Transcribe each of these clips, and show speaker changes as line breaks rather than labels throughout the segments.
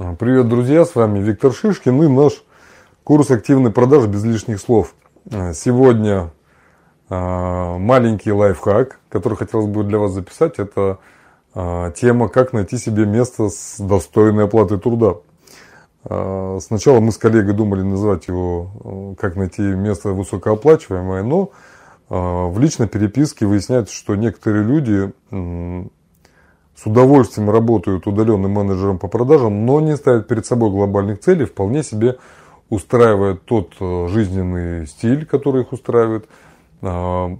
А, привет, друзья, с вами Виктор Шишкин и наш курс активной продажи без лишних слов. А, сегодня а, маленький лайфхак, который хотелось бы для вас записать, это тема, как найти себе место с достойной оплатой труда. Сначала мы с коллегой думали называть его «Как найти место высокооплачиваемое», но в личной переписке выясняется, что некоторые люди с удовольствием работают удаленным менеджером по продажам, но не ставят перед собой глобальных целей, вполне себе устраивает тот э, жизненный стиль, который их устраивает. А,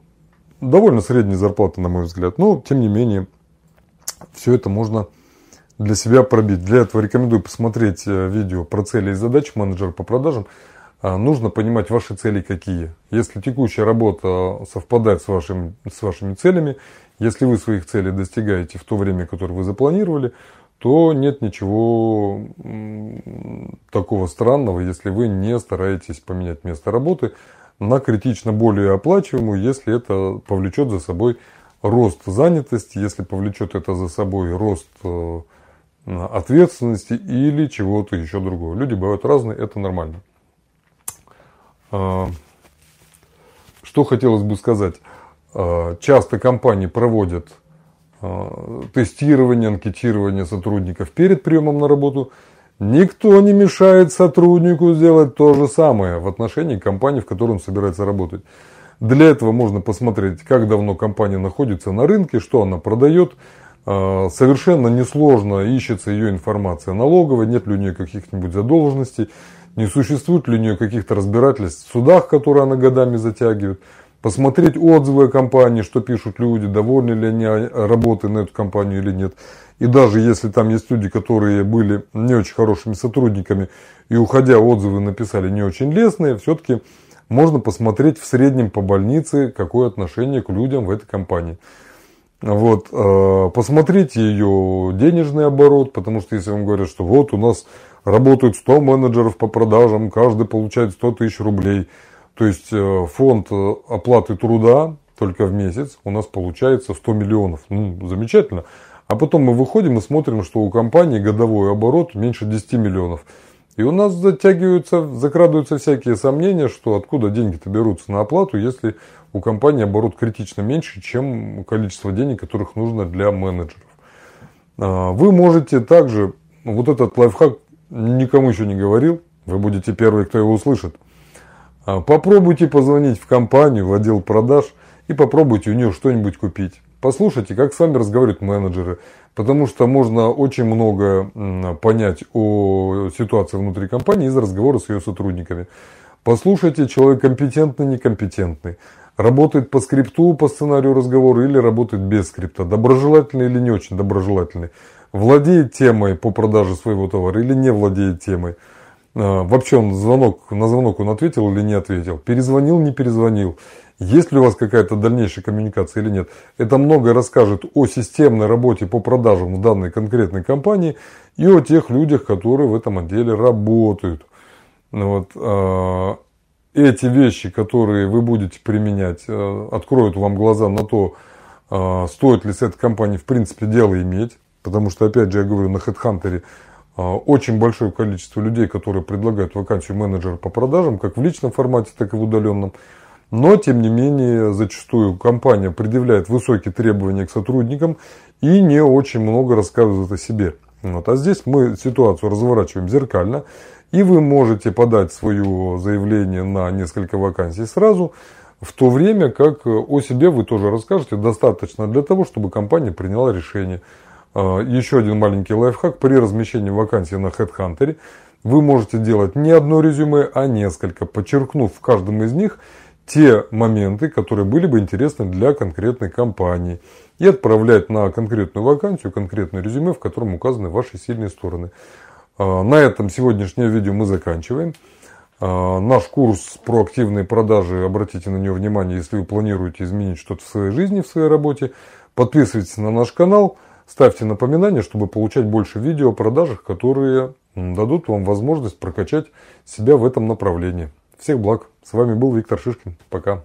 довольно средняя зарплата, на мой взгляд, но тем не менее все это можно для себя пробить. Для этого рекомендую посмотреть э, видео про цели и задачи менеджера по продажам. А, нужно понимать ваши цели какие. Если текущая работа совпадает с, вашим, с вашими целями, если вы своих целей достигаете в то время, которое вы запланировали, то нет ничего такого странного, если вы не стараетесь поменять место работы на критично более оплачиваемую, если это повлечет за собой рост занятости, если повлечет это за собой рост э, ответственности или чего-то еще другого. Люди бывают разные, это нормально. А, что хотелось бы сказать. А, часто компании проводят а, тестирование, анкетирование сотрудников перед приемом на работу. Никто не мешает сотруднику сделать то же самое в отношении компании, в которой он собирается работать. Для этого можно посмотреть, как давно компания находится на рынке, что она продает. Совершенно несложно ищется ее информация налоговая, нет ли у нее каких-нибудь задолженностей не существует ли у нее каких-то разбирательств в судах, которые она годами затягивает, посмотреть отзывы о компании, что пишут люди, довольны ли они работой на эту компанию или нет. И даже если там есть люди, которые были не очень хорошими сотрудниками и уходя отзывы написали не очень лестные, все-таки можно посмотреть в среднем по больнице, какое отношение к людям в этой компании. Вот, э, посмотрите ее денежный оборот, потому что если вам говорят, что вот у нас работают 100 менеджеров по продажам, каждый получает 100 тысяч рублей. То есть э, фонд э, оплаты труда только в месяц у нас получается 100 миллионов. Ну, замечательно. А потом мы выходим и смотрим, что у компании годовой оборот меньше 10 миллионов. И у нас затягиваются, закрадываются всякие сомнения, что откуда деньги-то берутся на оплату, если у компании оборот критично меньше, чем количество денег, которых нужно для менеджеров. А, вы можете также, вот этот лайфхак никому еще не говорил, вы будете первые, кто его услышит. А, попробуйте позвонить в компанию, в отдел продаж и попробуйте у нее что-нибудь купить. Послушайте, как с вами разговаривают менеджеры, потому что можно очень много понять о ситуации внутри компании из разговора с ее сотрудниками. Послушайте, человек компетентный, некомпетентный. Работает по скрипту, по сценарию разговора или работает без скрипта. Доброжелательный или не очень доброжелательный владеет темой по продаже своего товара или не владеет темой. А, вообще он звонок, на звонок он ответил или не ответил. Перезвонил, не перезвонил. Есть ли у вас какая-то дальнейшая коммуникация или нет. Это многое расскажет о системной работе по продажам в данной конкретной компании и о тех людях, которые в этом отделе работают. Вот, а, эти вещи, которые вы будете применять, а, откроют вам глаза на то, стоит ли с этой компанией в принципе дело иметь. Потому что, опять же, я говорю, на HeadHunter а, очень большое количество людей, которые предлагают вакансию менеджера по продажам, как в личном формате, так и в удаленном. Но, тем не менее, зачастую компания предъявляет высокие требования к сотрудникам и не очень много рассказывает о себе. Вот. А здесь мы ситуацию разворачиваем зеркально, и вы можете подать свое заявление на несколько вакансий сразу, в то время как о себе вы тоже расскажете достаточно для того, чтобы компания приняла решение – еще один маленький лайфхак. При размещении вакансии на HeadHunter вы можете делать не одно резюме, а несколько, подчеркнув в каждом из них те моменты, которые были бы интересны для конкретной компании. И отправлять на конкретную вакансию конкретное резюме, в котором указаны ваши сильные стороны. А, на этом сегодняшнее видео мы заканчиваем. А, наш курс про активные продажи, обратите на него внимание, если вы планируете изменить что-то в своей жизни, в своей работе. Подписывайтесь на наш канал. Ставьте напоминания, чтобы получать больше видео о продажах, которые дадут вам возможность прокачать себя в этом направлении. Всех благ. С вами был Виктор Шишкин. Пока.